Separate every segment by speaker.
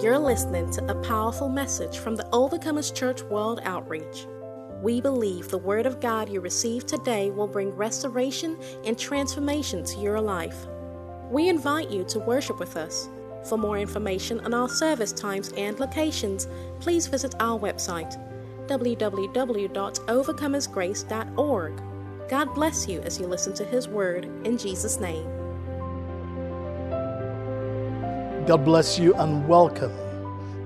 Speaker 1: You're listening to a powerful message from the Overcomers Church World Outreach. We believe the Word of God you receive today will bring restoration and transformation to your life. We invite you to worship with us. For more information on our service times and locations, please visit our website www.overcomersgrace.org. God bless you as you listen to His Word in Jesus' name.
Speaker 2: God bless you and welcome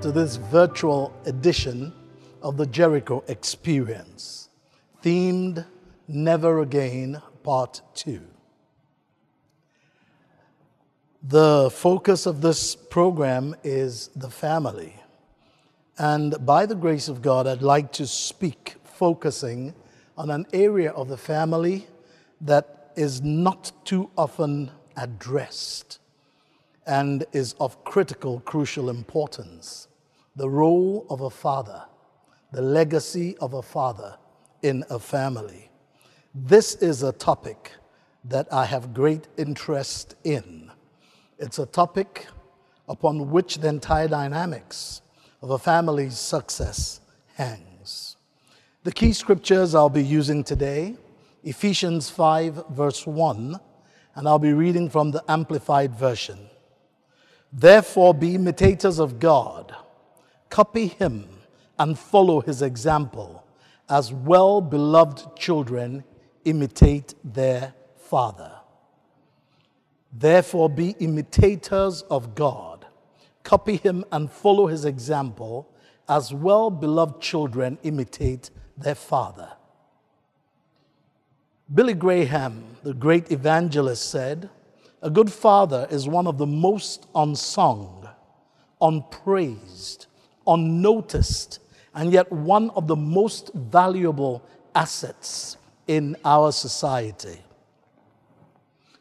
Speaker 2: to this virtual edition of the Jericho Experience, themed Never Again, Part 2. The focus of this program is the family. And by the grace of God, I'd like to speak focusing on an area of the family that is not too often addressed and is of critical, crucial importance the role of a father, the legacy of a father in a family. This is a topic that I have great interest in. It's a topic upon which the entire dynamics of a family's success hangs. The key scriptures I'll be using today Ephesians 5, verse 1, and I'll be reading from the Amplified Version. Therefore, be imitators of God, copy him, and follow his example, as well beloved children imitate their father. Therefore, be imitators of God, copy him, and follow his example, as well beloved children imitate their father. Billy Graham, the great evangelist, said, a good father is one of the most unsung, unpraised, unnoticed, and yet one of the most valuable assets in our society.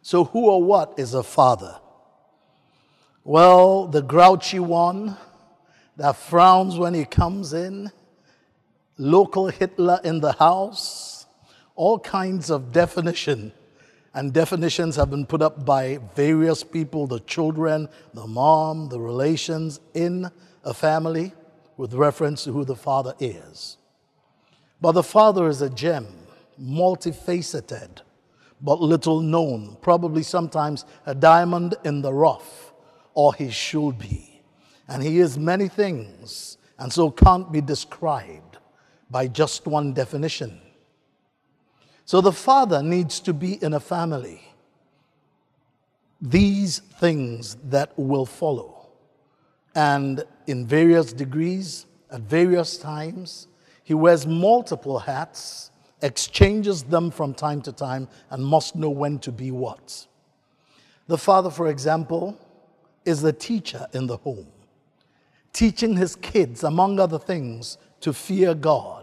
Speaker 2: So, who or what is a father? Well, the grouchy one that frowns when he comes in, local Hitler in the house, all kinds of definition and definitions have been put up by various people the children, the mom, the relations in a family with reference to who the father is. But the father is a gem, multifaceted, but little known, probably sometimes a diamond in the rough, or he should be. And he is many things, and so can't be described by just one definition. So the father needs to be in a family. These things that will follow. And in various degrees, at various times, he wears multiple hats, exchanges them from time to time, and must know when to be what. The father, for example, is the teacher in the home, teaching his kids, among other things, to fear God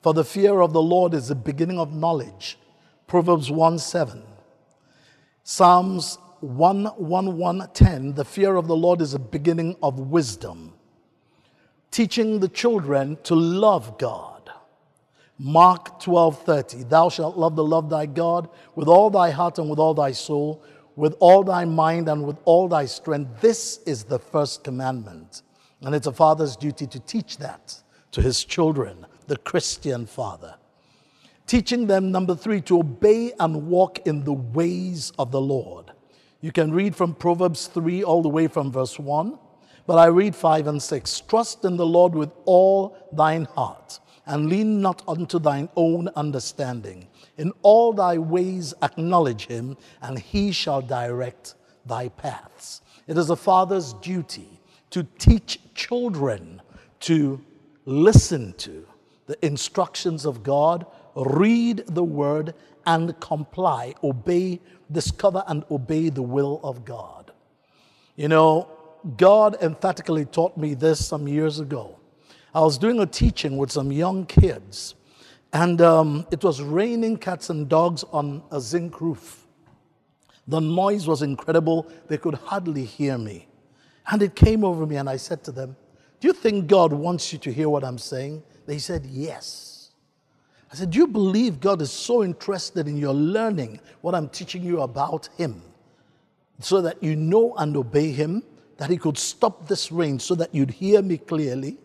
Speaker 2: for the fear of the Lord is the beginning of knowledge. Proverbs 1 7. Psalms 1 1 1 10. The fear of the Lord is the beginning of wisdom. Teaching the children to love God. Mark 12 30. Thou shalt love the Lord thy God with all thy heart and with all thy soul, with all thy mind and with all thy strength. This is the first commandment. And it's a father's duty to teach that to his children the Christian father. Teaching them, number three, to obey and walk in the ways of the Lord. You can read from Proverbs 3 all the way from verse 1, but I read 5 and 6. Trust in the Lord with all thine heart, and lean not unto thine own understanding. In all thy ways acknowledge him, and he shall direct thy paths. It is a father's duty to teach children to listen to the instructions of God, read the word, and comply, obey, discover, and obey the will of God. You know, God emphatically taught me this some years ago. I was doing a teaching with some young kids, and um, it was raining cats and dogs on a zinc roof. The noise was incredible, they could hardly hear me. And it came over me, and I said to them, Do you think God wants you to hear what I'm saying? They said, Yes. I said, Do you believe God is so interested in your learning what I'm teaching you about Him so that you know and obey Him that he could stop this rain so that you'd hear me clearly.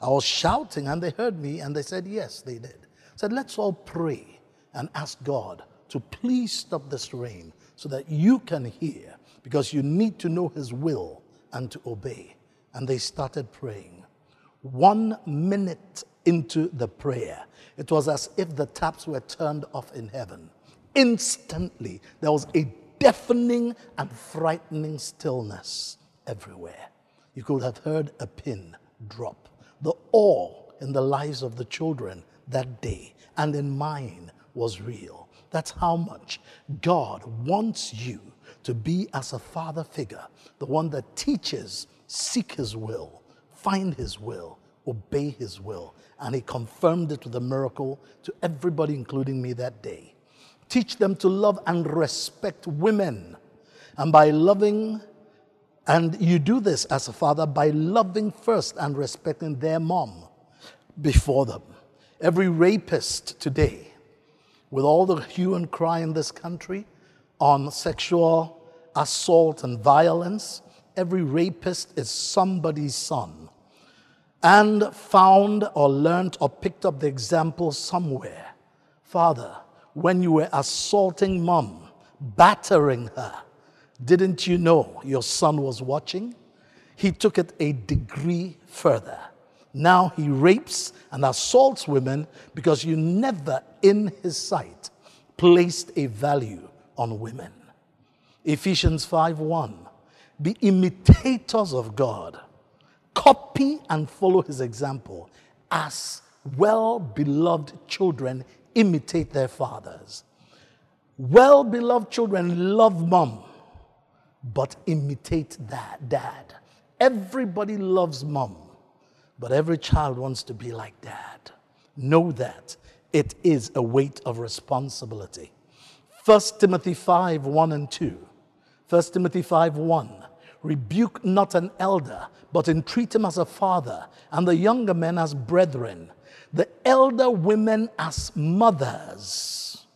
Speaker 2: I was shouting and they heard me and they said, Yes, they did. I said, Let's all pray and ask God to please stop this rain so that you can hear because you need to know his will and to obey. And they started praying. One minute into the prayer, it was as if the taps were turned off in heaven. Instantly, there was a deafening and frightening stillness everywhere. You could have heard a pin drop. The awe in the lives of the children that day and in mine was real. That's how much God wants you to be as a father figure, the one that teaches, seek his will, find his will, obey his will. And he confirmed it with a miracle to everybody, including me that day. Teach them to love and respect women. And by loving, and you do this as a father by loving first and respecting their mom before them. Every rapist today, with all the hue and cry in this country on sexual assault and violence, every rapist is somebody's son and found or learnt or picked up the example somewhere. Father, when you were assaulting mom, battering her, didn't you know your son was watching? He took it a degree further. Now he rapes and assaults women because you never, in his sight, placed a value on women. Ephesians 5 1. Be imitators of God Copy and follow his example as well beloved children imitate their fathers. Well beloved children love mom, but imitate that dad. Everybody loves mom, but every child wants to be like dad. Know that it is a weight of responsibility. 1 Timothy 5 1 and 2. 1 Timothy 5 1. Rebuke not an elder, but entreat him as a father, and the younger men as brethren, the elder women as mothers,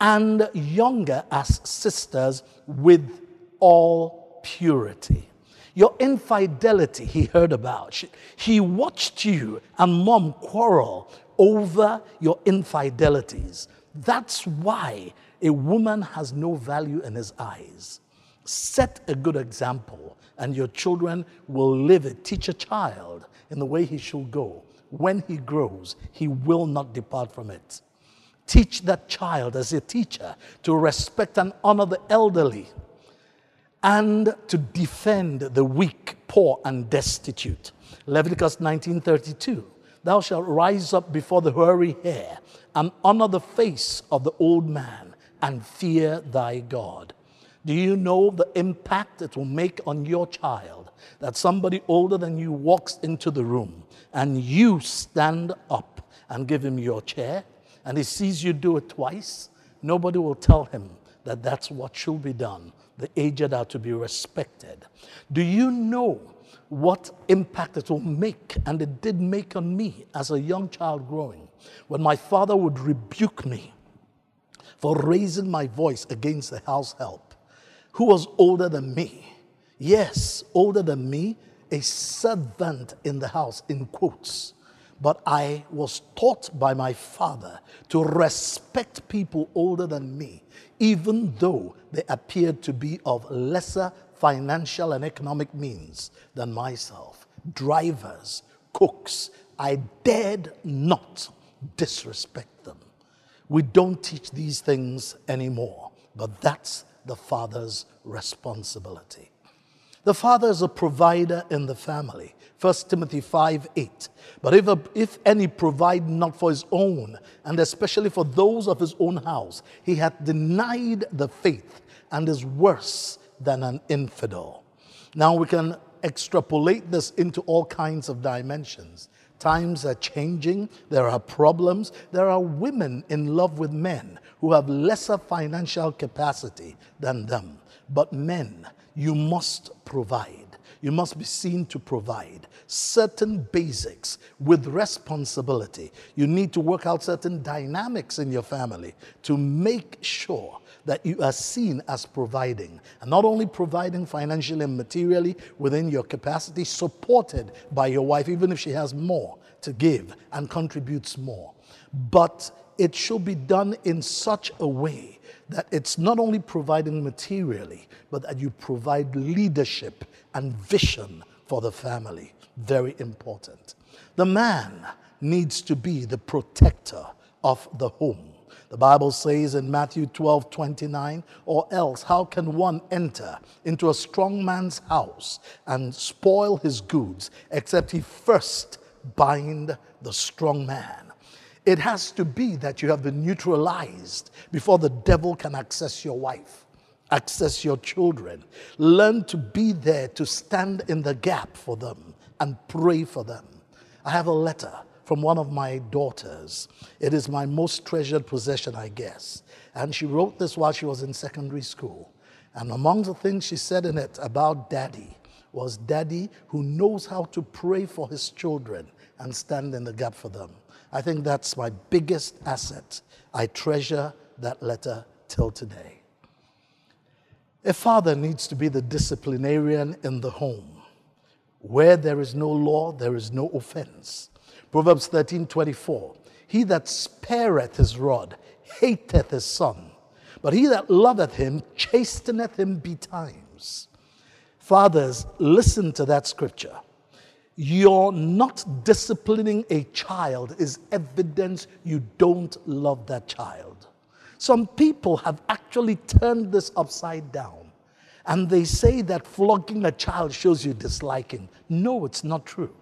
Speaker 2: and younger as sisters with all purity. Your infidelity, he heard about. He watched you and mom quarrel over your infidelities. That's why a woman has no value in his eyes. Set a good example, and your children will live it. Teach a child in the way he should go. When he grows, he will not depart from it. Teach that child as a teacher to respect and honor the elderly and to defend the weak, poor, and destitute. Leviticus 19:32. Thou shalt rise up before the hoary hair and honor the face of the old man and fear thy God. Do you know the impact it will make on your child that somebody older than you walks into the room and you stand up and give him your chair and he sees you do it twice? Nobody will tell him that that's what should be done. The aged are to be respected. Do you know what impact it will make? And it did make on me as a young child growing. When my father would rebuke me for raising my voice against the house help, who was older than me. Yes, older than me, a servant in the house, in quotes. But I was taught by my father to respect people older than me, even though they appeared to be of lesser financial and economic means than myself. Drivers, cooks, I dared not disrespect them. We don't teach these things anymore, but that's the father's responsibility. The father is a provider in the family. 1 Timothy 5 8. But if, a, if any provide not for his own, and especially for those of his own house, he hath denied the faith and is worse than an infidel. Now we can extrapolate this into all kinds of dimensions. Times are changing, there are problems, there are women in love with men who have lesser financial capacity than them. But men, you must provide. You must be seen to provide certain basics with responsibility. You need to work out certain dynamics in your family to make sure that you are seen as providing. And not only providing financially and materially within your capacity, supported by your wife, even if she has more to give and contributes more. But it should be done in such a way that it's not only providing materially, but that you provide leadership and vision for the family. Very important. The man needs to be the protector of the home. The Bible says in Matthew 12 29, or else, how can one enter into a strong man's house and spoil his goods except he first bind the strong man? It has to be that you have been neutralized before the devil can access your wife, access your children. Learn to be there to stand in the gap for them and pray for them. I have a letter from one of my daughters. It is my most treasured possession, I guess. And she wrote this while she was in secondary school. And among the things she said in it about daddy was daddy who knows how to pray for his children and stand in the gap for them. I think that's my biggest asset. I treasure that letter till today. A father needs to be the disciplinarian in the home. Where there is no law, there is no offense. Proverbs 13 24. He that spareth his rod hateth his son, but he that loveth him chasteneth him betimes. Fathers, listen to that scripture. You're not disciplining a child is evidence you don't love that child. Some people have actually turned this upside down and they say that flogging a child shows you disliking. No, it's not true.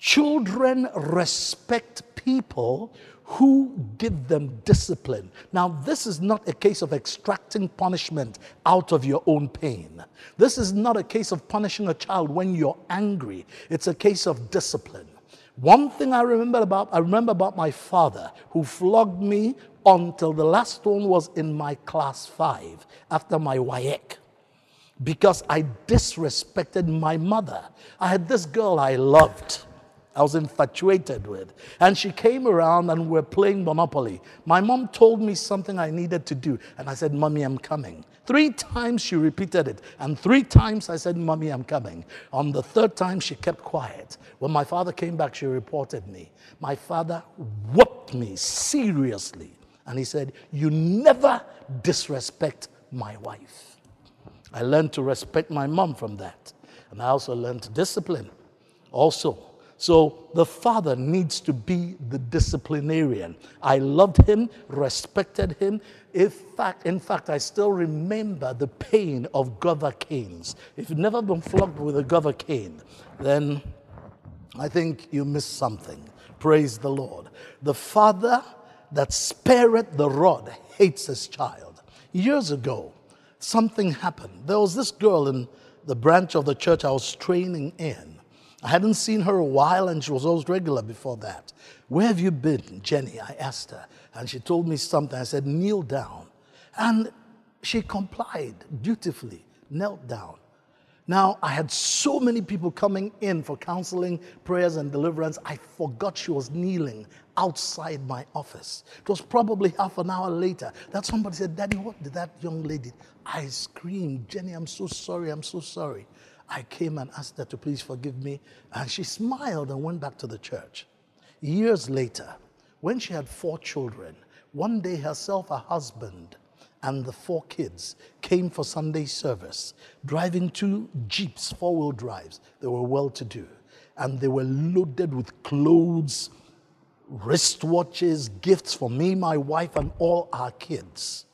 Speaker 2: Children respect people who give them discipline. Now, this is not a case of extracting punishment out of your own pain. This is not a case of punishing a child when you're angry. It's a case of discipline. One thing I remember about I remember about my father who flogged me until the last one was in my class 5 after my WAEC because I disrespected my mother. I had this girl I loved I was infatuated with. And she came around and we're playing Monopoly. My mom told me something I needed to do, and I said, Mommy, I'm coming. Three times she repeated it, and three times I said, Mommy, I'm coming. On the third time, she kept quiet. When my father came back, she reported me. My father whooped me seriously, and he said, You never disrespect my wife. I learned to respect my mom from that, and I also learned discipline. Also, so the father needs to be the disciplinarian. I loved him, respected him. In fact, in fact, I still remember the pain of gova canes. If you've never been flogged with a gova cane, then I think you missed something. Praise the Lord. The father that spareth the rod hates his child. Years ago, something happened. There was this girl in the branch of the church I was training in I hadn't seen her a while, and she was always regular before that. Where have you been, Jenny? I asked her. And she told me something. I said, Kneel down. And she complied dutifully, knelt down. Now, I had so many people coming in for counseling, prayers, and deliverance, I forgot she was kneeling outside my office. It was probably half an hour later that somebody said, Daddy, what did that young lady? I screamed, Jenny, I'm so sorry, I'm so sorry. I came and asked her to please forgive me, and she smiled and went back to the church. Years later, when she had four children, one day herself, her husband, and the four kids came for Sunday service, driving two Jeeps, four wheel drives. They were well to do, and they were loaded with clothes, wristwatches, gifts for me, my wife, and all our kids.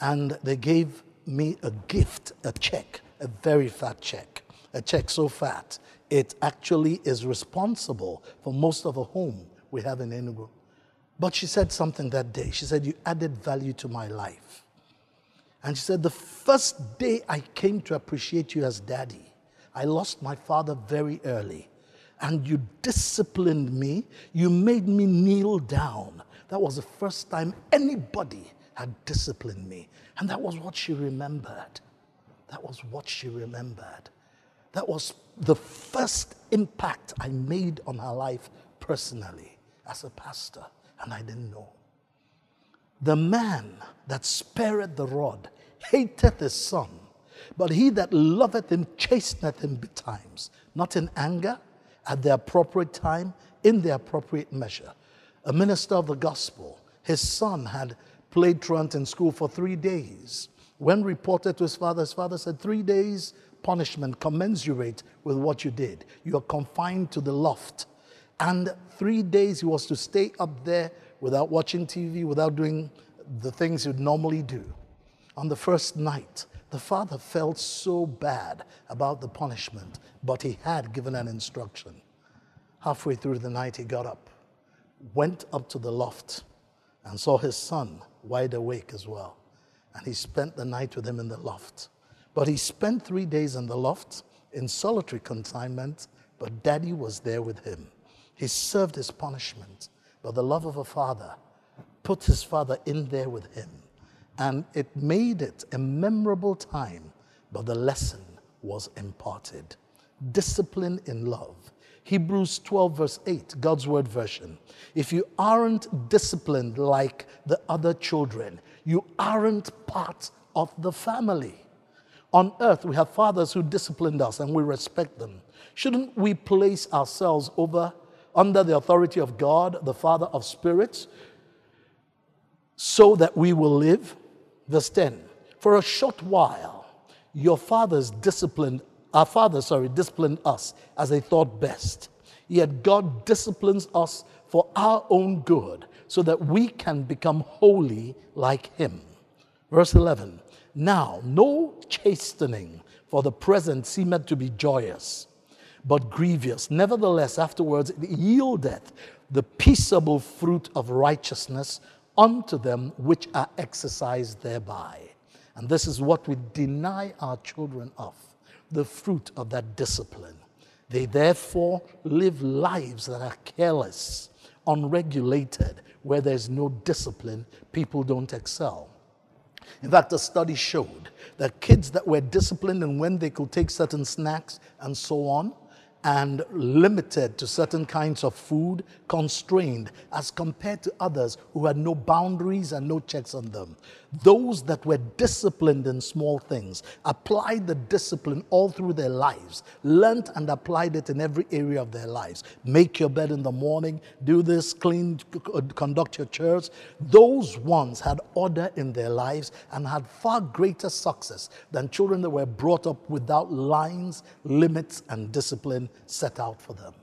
Speaker 2: And they gave me a gift, a check a very fat check, a check so fat, it actually is responsible for most of the home we have in Enugu. But she said something that day. She said, You added value to my life. And she said, The first day I came to appreciate you as daddy, I lost my father very early. And you disciplined me. You made me kneel down. That was the first time anybody had disciplined me. And that was what she remembered. That was what she remembered. That was the first impact I made on her life personally as a pastor, and I didn't know. The man that spareth the rod hateth his son, but he that loveth him chasteneth him betimes, not in anger, at the appropriate time, in the appropriate measure. A minister of the gospel, his son had played truant in school for three days. When reported to his father, his father said, Three days punishment commensurate with what you did. You are confined to the loft. And three days he was to stay up there without watching TV, without doing the things you'd normally do. On the first night, the father felt so bad about the punishment, but he had given an instruction. Halfway through the night, he got up, went up to the loft, and saw his son wide awake as well. And he spent the night with him in the loft. But he spent three days in the loft in solitary confinement, but daddy was there with him. He served his punishment, but the love of a father put his father in there with him. And it made it a memorable time, but the lesson was imparted. Discipline in love. Hebrews 12, verse 8, God's word version. If you aren't disciplined like the other children, you aren't part of the family. On earth, we have fathers who disciplined us and we respect them. Shouldn't we place ourselves over under the authority of God, the Father of spirits, so that we will live? Verse 10 For a short while, your fathers disciplined, our fathers, sorry, disciplined us as they thought best. Yet God disciplines us for our own good so that we can become holy like Him. Verse 11 Now, no chastening for the present seemeth to be joyous, but grievous. Nevertheless, afterwards it yieldeth the peaceable fruit of righteousness unto them which are exercised thereby. And this is what we deny our children of the fruit of that discipline. They therefore live lives that are careless, unregulated, where there's no discipline, people don't excel. In fact, a study showed that kids that were disciplined and when they could take certain snacks and so on, and limited to certain kinds of food, constrained as compared to others who had no boundaries and no checks on them. Those that were disciplined in small things applied the discipline all through their lives, learnt and applied it in every area of their lives. Make your bed in the morning, do this, clean, conduct your church. Those ones had order in their lives and had far greater success than children that were brought up without lines, limits, and discipline set out for them.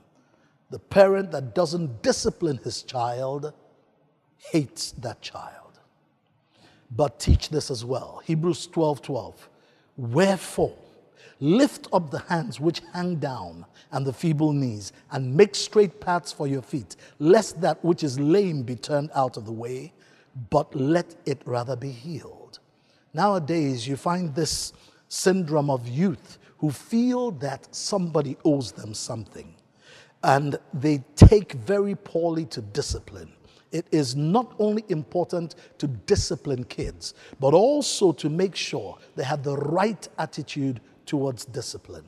Speaker 2: The parent that doesn't discipline his child hates that child but teach this as well. Hebrews 12 12. Wherefore, lift up the hands which hang down and the feeble knees, and make straight paths for your feet, lest that which is lame be turned out of the way, but let it rather be healed. Nowadays, you find this syndrome of youth who feel that somebody owes them something, and they take very poorly to discipline it is not only important to discipline kids, but also to make sure they have the right attitude towards discipline.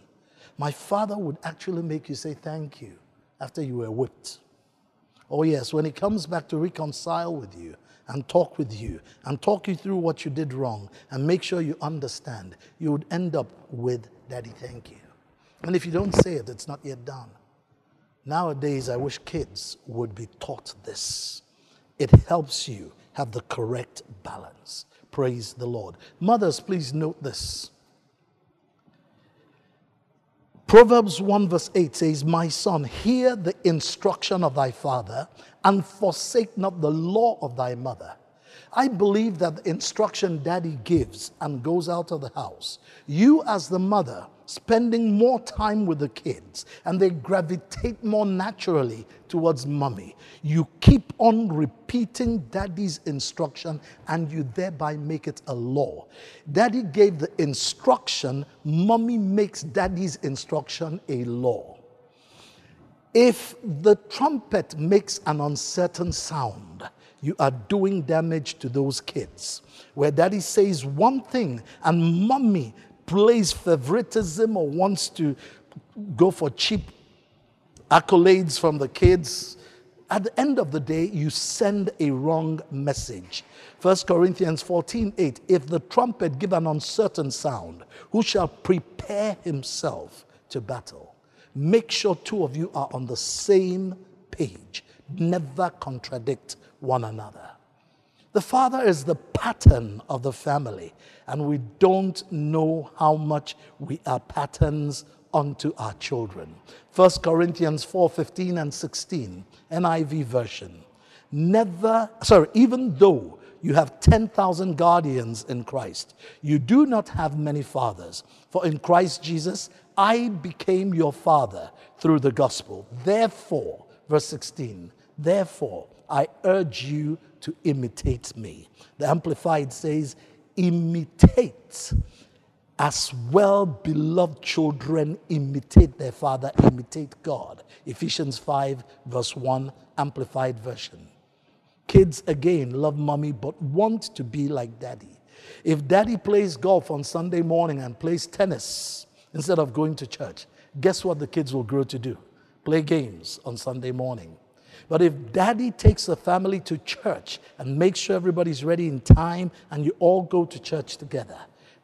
Speaker 2: My father would actually make you say thank you after you were whipped. Oh, yes, when he comes back to reconcile with you and talk with you and talk you through what you did wrong and make sure you understand, you would end up with, Daddy, thank you. And if you don't say it, it's not yet done. Nowadays, I wish kids would be taught this it helps you have the correct balance. Praise the Lord. Mothers, please note this. Proverbs 1 verse 8 says, My son, hear the instruction of thy father and forsake not the law of thy mother. I believe that the instruction daddy gives and goes out of the house, you as the mother spending more time with the kids and they gravitate more naturally towards mommy. You keep on repeating daddy's instruction and you thereby make it a law. Daddy gave the instruction, mommy makes daddy's instruction a law. If the trumpet makes an uncertain sound, you are doing damage to those kids. Where daddy says one thing and mommy plays favoritism or wants to go for cheap accolades from the kids, at the end of the day, you send a wrong message. 1 Corinthians 14 8. If the trumpet give an uncertain sound, who shall prepare himself to battle? Make sure two of you are on the same page. Never contradict one another. The father is the pattern of the family, and we don't know how much we are patterns unto our children. 1 Corinthians 4:15 and 16, NIV version. Never, sorry, even though you have 10,000 guardians in Christ, you do not have many fathers. For in Christ Jesus, I became your father through the gospel. Therefore, verse 16, therefore, I urge you to imitate me. The Amplified says, imitate as well beloved children imitate their father, imitate God. Ephesians 5, verse 1, Amplified Version. Kids, again, love mommy but want to be like daddy. If daddy plays golf on Sunday morning and plays tennis instead of going to church, guess what the kids will grow to do? Play games on Sunday morning. But if daddy takes the family to church and makes sure everybody's ready in time and you all go to church together,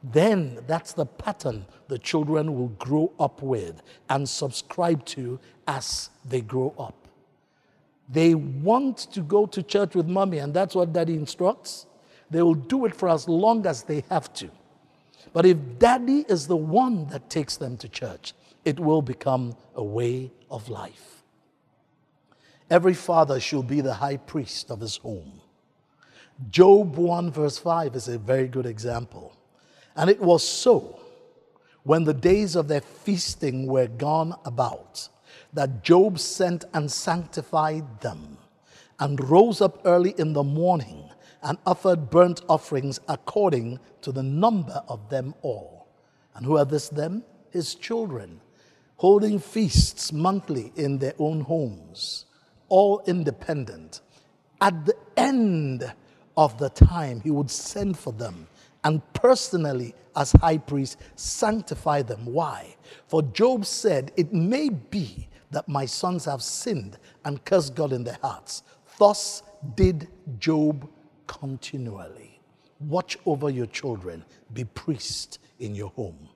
Speaker 2: then that's the pattern the children will grow up with and subscribe to as they grow up. They want to go to church with mommy, and that's what daddy instructs. They will do it for as long as they have to. But if daddy is the one that takes them to church, it will become a way of life. Every father should be the high priest of his home. Job 1, verse 5 is a very good example. And it was so when the days of their feasting were gone about that Job sent and sanctified them and rose up early in the morning and offered burnt offerings according to the number of them all. And who are this them? His children, holding feasts monthly in their own homes, all independent. At the end of the time, he would send for them and personally, as high priest, sanctify them. Why? For Job said, It may be that my sons have sinned and cursed God in their hearts. Thus did Job continually. Watch over your children, be priest in your home.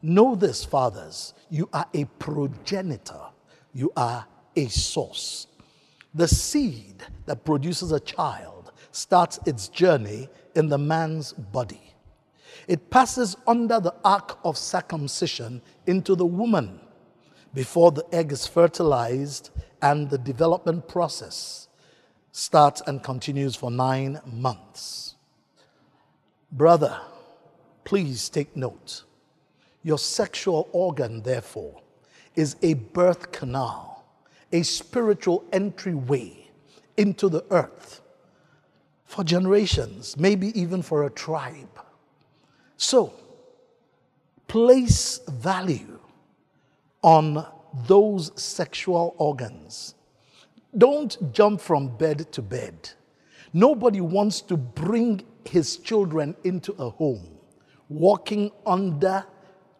Speaker 2: Know this, fathers, you are a progenitor, you are a source. The seed that produces a child starts its journey in the man's body. It passes under the ark of circumcision into the woman before the egg is fertilized and the development process starts and continues for nine months. Brother, please take note. Your sexual organ, therefore, is a birth canal, a spiritual entryway into the earth for generations, maybe even for a tribe. So, place value on those sexual organs. Don't jump from bed to bed. Nobody wants to bring his children into a home walking under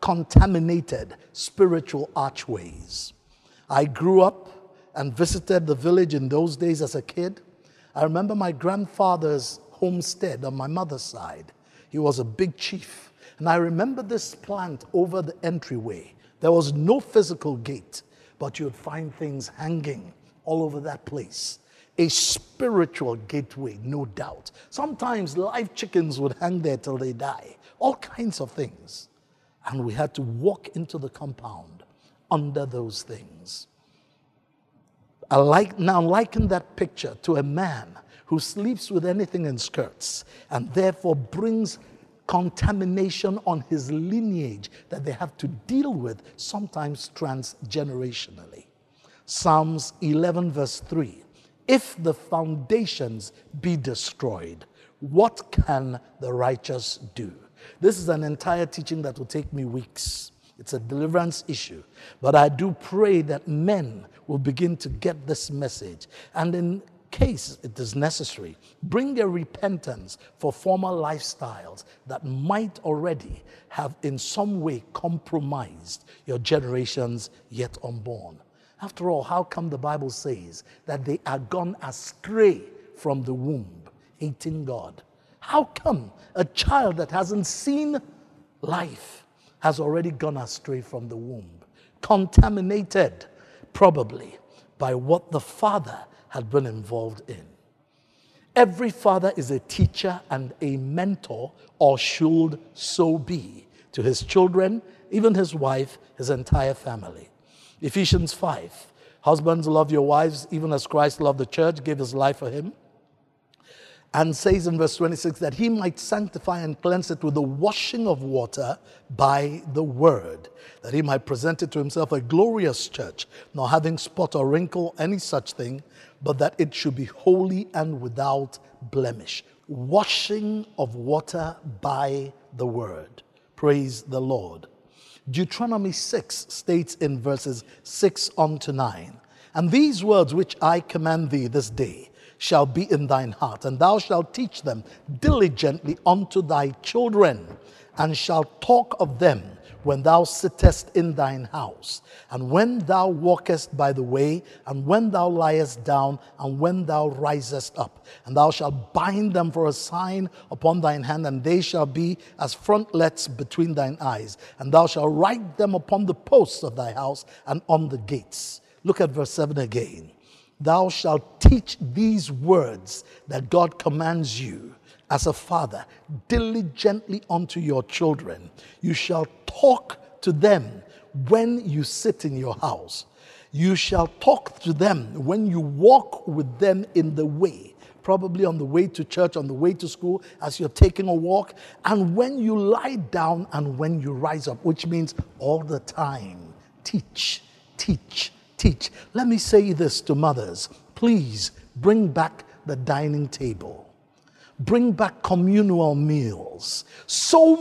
Speaker 2: contaminated spiritual archways. I grew up and visited the village in those days as a kid. I remember my grandfather's homestead on my mother's side. He was a big chief. And I remember this plant over the entryway. There was no physical gate, but you would find things hanging all over that place. A spiritual gateway, no doubt. Sometimes live chickens would hang there till they die, all kinds of things. And we had to walk into the compound under those things. I like, now liken that picture to a man who sleeps with anything in skirts and therefore brings contamination on his lineage that they have to deal with, sometimes transgenerationally. Psalms 11, verse 3 If the foundations be destroyed, what can the righteous do? This is an entire teaching that will take me weeks. It's a deliverance issue. But I do pray that men will begin to get this message. And in case it is necessary, bring a repentance for former lifestyles that might already have in some way compromised your generations yet unborn. After all, how come the Bible says that they are gone astray from the womb, hating God? How come a child that hasn't seen life has already gone astray from the womb, contaminated probably by what the father had been involved in? Every father is a teacher and a mentor, or should so be, to his children, even his wife, his entire family. Ephesians 5 Husbands, love your wives, even as Christ loved the church, gave his life for him. And says in verse 26 that he might sanctify and cleanse it with the washing of water by the word, that he might present it to himself a glorious church, not having spot or wrinkle, any such thing, but that it should be holy and without blemish. Washing of water by the word. Praise the Lord. Deuteronomy 6 states in verses 6 on to 9 And these words which I command thee this day shall be in thine heart, and thou shalt teach them diligently unto thy children, and shalt talk of them when thou sittest in thine house, and when thou walkest by the way, and when thou liest down, and when thou risest up. And thou shalt bind them for a sign upon thine hand, and they shall be as frontlets between thine eyes. And thou shalt write them upon the posts of thy house and on the gates. Look at verse 7 again. Thou shalt teach these words that God commands you as a father diligently unto your children. You shall talk to them when you sit in your house. You shall talk to them when you walk with them in the way, probably on the way to church, on the way to school, as you're taking a walk, and when you lie down and when you rise up, which means all the time. Teach, teach, teach. Let me say this to mothers please bring back the dining table bring back communal meals. So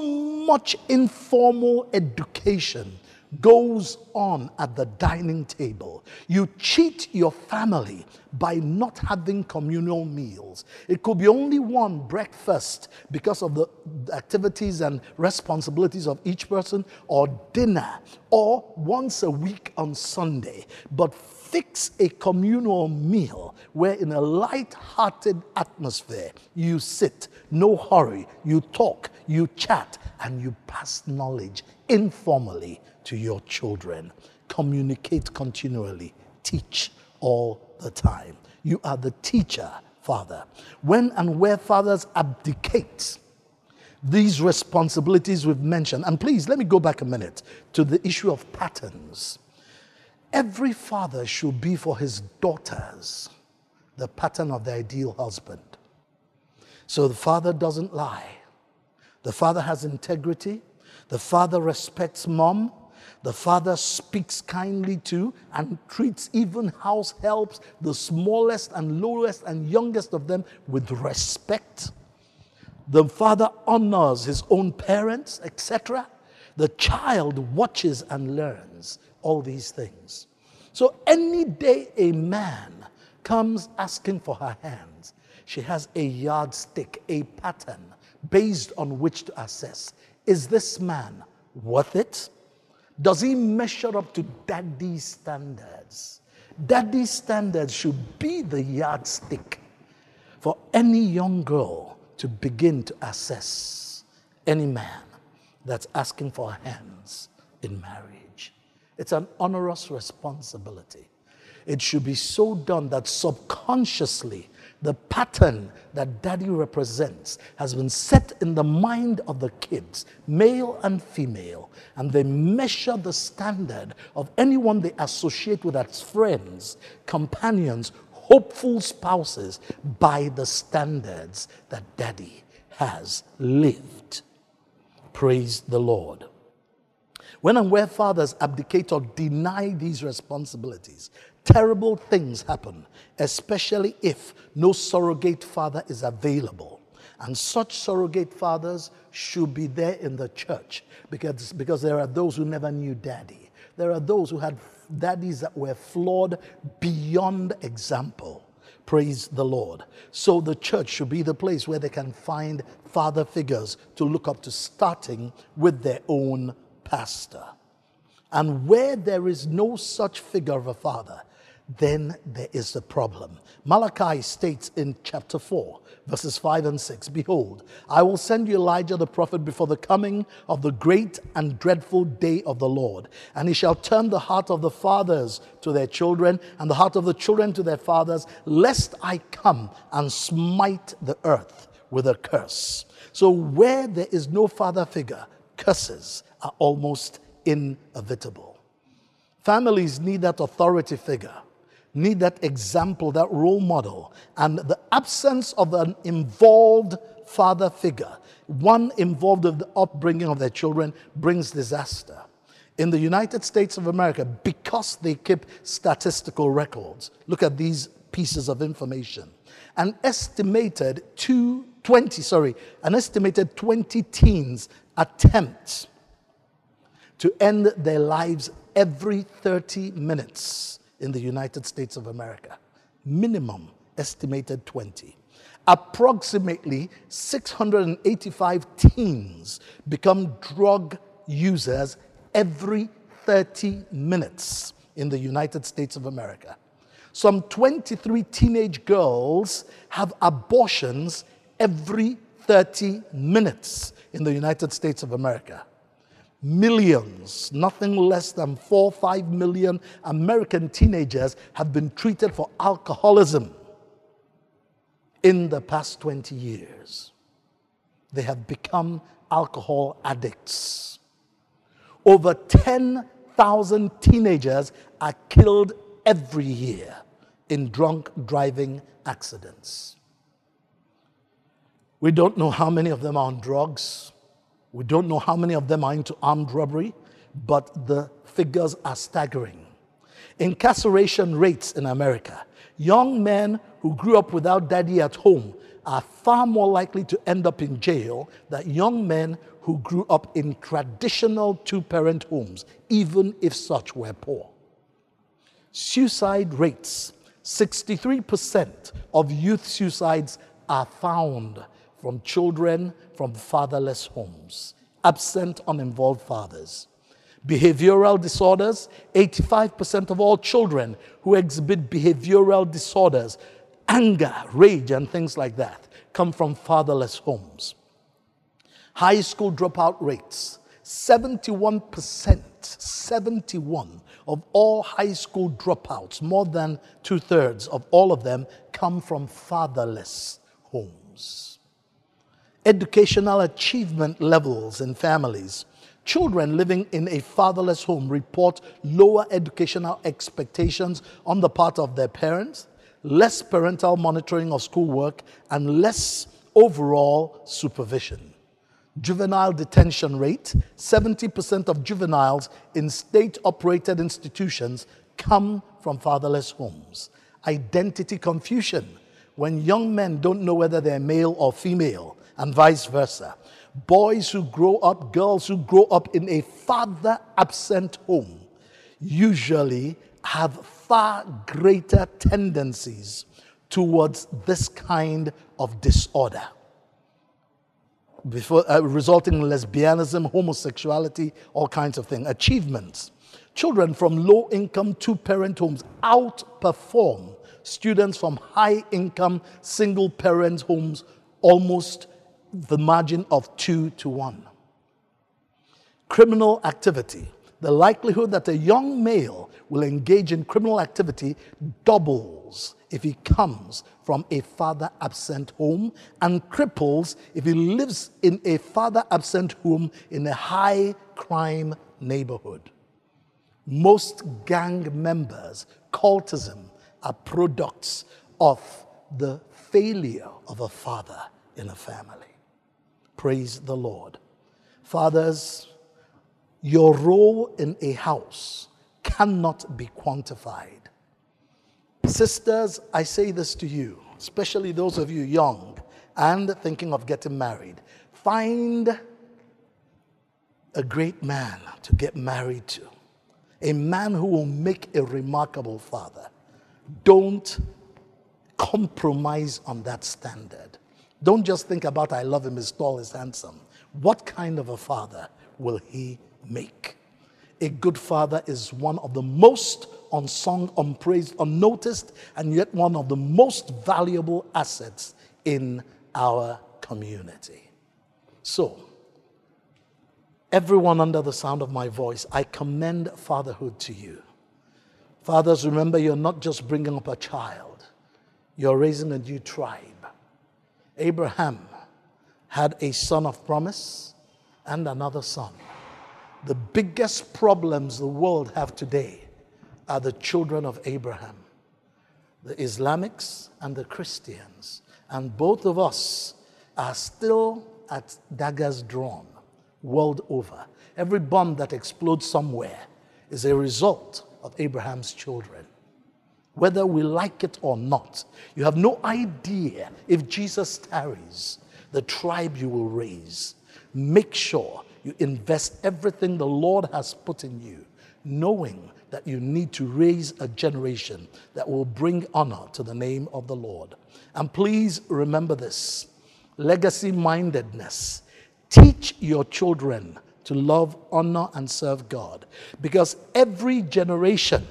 Speaker 2: much informal education goes on at the dining table. You cheat your family by not having communal meals. It could be only one breakfast because of the activities and responsibilities of each person, or dinner, or once a week on Sunday. But fix a communal meal where, in a light-hearted atmosphere, you sit, no hurry, you talk, you chat, and you pass knowledge informally to your children. Communicate continually, teach all the time. You are the teacher, Father. When and where fathers abdicate, these responsibilities we've mentioned. And please, let me go back a minute to the issue of patterns. Every father should be for his daughters the pattern of the ideal husband. So the father doesn't lie. The father has integrity. The father respects mom. The father speaks kindly to and treats even house helps, the smallest and lowest and youngest of them, with respect. The father honors his own parents, etc. The child watches and learns all these things. So any day a man comes asking for her hands, she has a yardstick, a pattern based on which to assess is this man worth it? Does he measure up to daddy's standards? Daddy's standards should be the yardstick for any young girl to begin to assess any man that's asking for hands in marriage. It's an onerous responsibility. It should be so done that subconsciously the pattern that daddy represents has been set in the mind of the kids, male and female, and they measure the standard of anyone they associate with as friends, companions, hopeful spouses by the standards that daddy has lived. Praise the Lord. When and where fathers abdicate or deny these responsibilities, terrible things happen, especially if no surrogate father is available. And such surrogate fathers should be there in the church because, because there are those who never knew daddy. There are those who had daddies that were flawed beyond example. Praise the Lord. So the church should be the place where they can find father figures to look up to, starting with their own pastor. And where there is no such figure of a father, then there is a problem. Malachi states in chapter 4, verses 5 and 6 Behold, I will send you Elijah the prophet before the coming of the great and dreadful day of the Lord. And he shall turn the heart of the fathers to their children, and the heart of the children to their fathers, lest I come and smite the earth with a curse. So, where there is no father figure, curses are almost inevitable. Families need that authority figure need that example, that role model. And the absence of an involved father figure, one involved in the upbringing of their children, brings disaster. In the United States of America, because they keep statistical records, look at these pieces of information. An estimated two, 20, sorry, an estimated 20 teens attempt to end their lives every 30 minutes in the United States of America. Minimum estimated 20. Approximately 685 teens become drug users every 30 minutes in the United States of America. Some 23 teenage girls have abortions every 30 minutes in the United States of America millions, nothing less than four, five million American teenagers have been treated for alcoholism in the past 20 years. They have become alcohol addicts. Over 10,000 teenagers are killed every year in drunk driving accidents. We don't know how many of them are on drugs. We don't know how many of them are into armed robbery, but the figures are staggering. Incarceration rates in America. Young men who grew up without daddy at home are far more likely to end up in jail than young men who grew up in traditional two parent homes, even if such were poor. Suicide rates 63% of youth suicides are found from children from fatherless homes, absent, uninvolved fathers. Behavioral disorders 85% of all children who exhibit behavioral disorders, anger, rage, and things like that, come from fatherless homes. High school dropout rates 71%, 71 of all high school dropouts, more than two thirds of all of them, come from fatherless homes educational achievement levels in families. Children living in a fatherless home report lower educational expectations on the part of their parents, less parental monitoring of schoolwork, and less overall supervision. Juvenile detention rate 70% of juveniles in state operated institutions come from fatherless homes. Identity confusion when young men don't know whether they're male or female and vice versa. Boys who grow up, girls who grow up in a father absent home usually have far greater tendencies towards this kind of disorder. Before, uh, resulting in lesbianism, homosexuality, all kinds of things. Achievements. Children from low income two parent homes outperform students from high income single parent homes almost the margin of two to one. Criminal activity. The likelihood that a young male will engage in criminal activity doubles if he comes from a father absent home and cripples if he lives in a father absent home in a high crime neighborhood. Most gang members, cultism, are products of the failure of a father in a family. Praise the Lord. Fathers, your role in a house cannot be quantified. Sisters, I say this to you, especially those of you young and thinking of getting married. Find a great man to get married to, a man who will make a remarkable father. Don't compromise on that standard. Don't just think about, I love him, he's tall, he's handsome. What kind of a father will he make? A good father is one of the most unsung, unpraised, unnoticed, and yet one of the most valuable assets in our community. So, everyone under the sound of my voice, I commend fatherhood to you. Fathers, remember you're not just bringing up a child, you're raising a new tribe. Abraham had a son of promise and another son. The biggest problems the world have today are the children of Abraham, the Islamics and the Christians. And both of us are still at daggers drawn world over. Every bomb that explodes somewhere is a result of Abraham's children. Whether we like it or not, you have no idea if Jesus tarries, the tribe you will raise. Make sure you invest everything the Lord has put in you, knowing that you need to raise a generation that will bring honor to the name of the Lord. And please remember this legacy mindedness. Teach your children to love, honor, and serve God. Because every generation,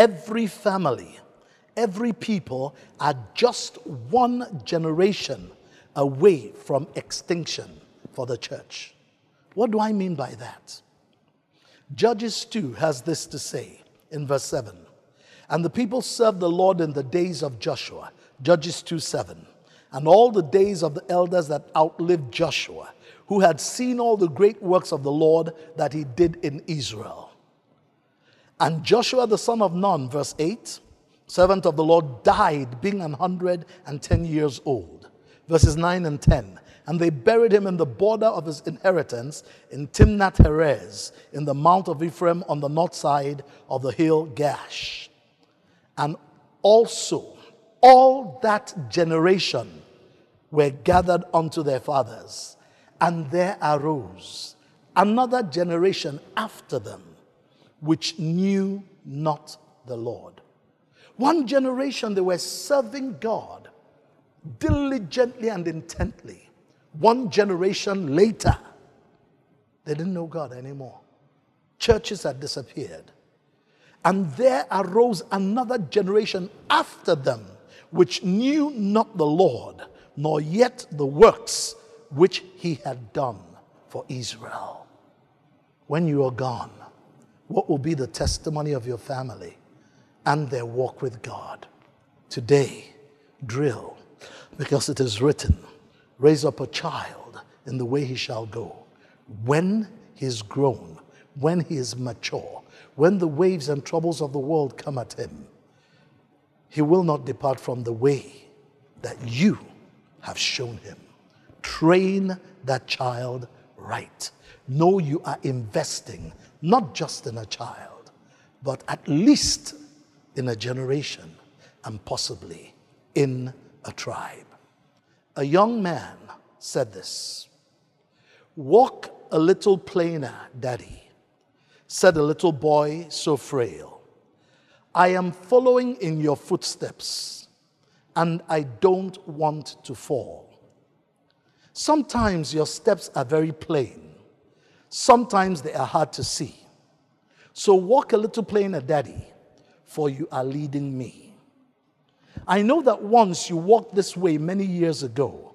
Speaker 2: every family, every people are just one generation away from extinction for the church. What do I mean by that? Judges 2 has this to say in verse 7. And the people served the Lord in the days of Joshua, Judges 2 7, and all the days of the elders that outlived Joshua, who had seen all the great works of the Lord that he did in Israel. And Joshua the son of Nun, verse 8, servant of the Lord, died being 110 years old. Verses 9 and 10 and they buried him in the border of his inheritance in Timnath Heres, in the mount of Ephraim on the north side of the hill Gaash. And also, all that generation were gathered unto their fathers, and there arose another generation after them, which knew not the Lord. One generation they were serving God diligently and intently one generation later, they didn't know God anymore. Churches had disappeared. And there arose another generation after them, which knew not the Lord, nor yet the works which he had done for Israel. When you are gone, what will be the testimony of your family and their walk with God? Today, drill, because it is written, raise up a child in the way he shall go. When he is grown, when he is mature, when the waves and troubles of the world come at him, he will not depart from the way that you have shown him. Train that child right. Know you are investing not just in a child, but at least in a generation and possibly in a tribe. A young man said this Walk a little plainer, Daddy, said a little boy so frail. I am following in your footsteps, and I don't want to fall. Sometimes your steps are very plain, sometimes they are hard to see. So walk a little plainer, Daddy, for you are leading me. I know that once you walked this way many years ago,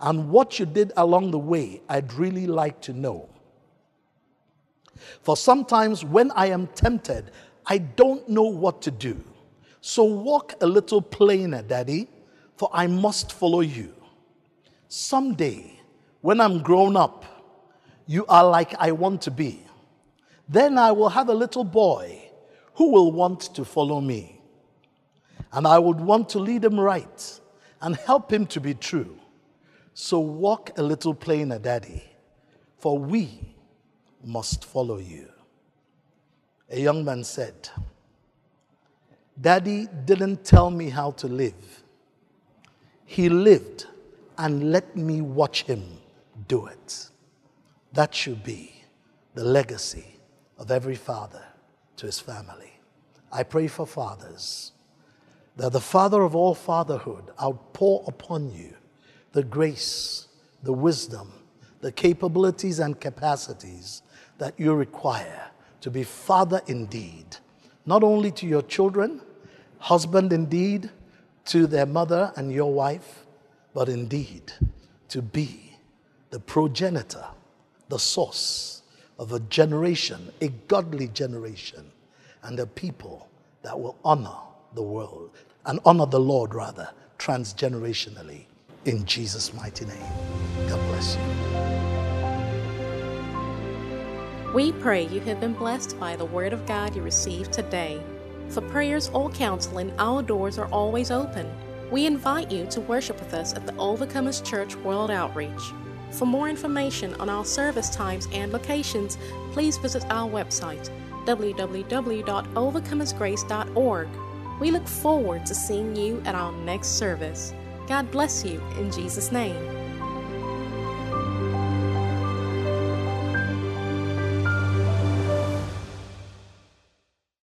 Speaker 2: and what you did along the way, I'd really like to know. For sometimes when I am tempted, I don't know what to do. So walk a little plainer, Daddy, for I must follow you. Someday, when I'm grown up, you are like I want to be. Then I will have a little boy who will want to follow me and I would want to lead him right and help him to be true. So walk a little plainer, Daddy, for we must follow you. A young man said, Daddy didn't tell me how to live. He lived and let me watch him do it. That should be the legacy of every father to his family. I pray for fathers that the Father of all fatherhood outpour upon you the grace, the wisdom, the capabilities and capacities that you require to be father indeed, not only to your children, husband indeed, to their mother and your wife, but indeed to be the progenitor, the source of a generation, a godly generation, and a people that will honor the world and honor the Lord rather transgenerationally in Jesus' mighty name. God bless you.
Speaker 1: We pray you have been blessed by the Word of God you received today. For prayers or counseling, our doors are always open. We invite you to worship with us at the Overcomers Church World Outreach. For more information on our service times and locations, please visit our website www.overcomersgrace.org. We look forward to seeing you at our next service. God bless you in Jesus' name.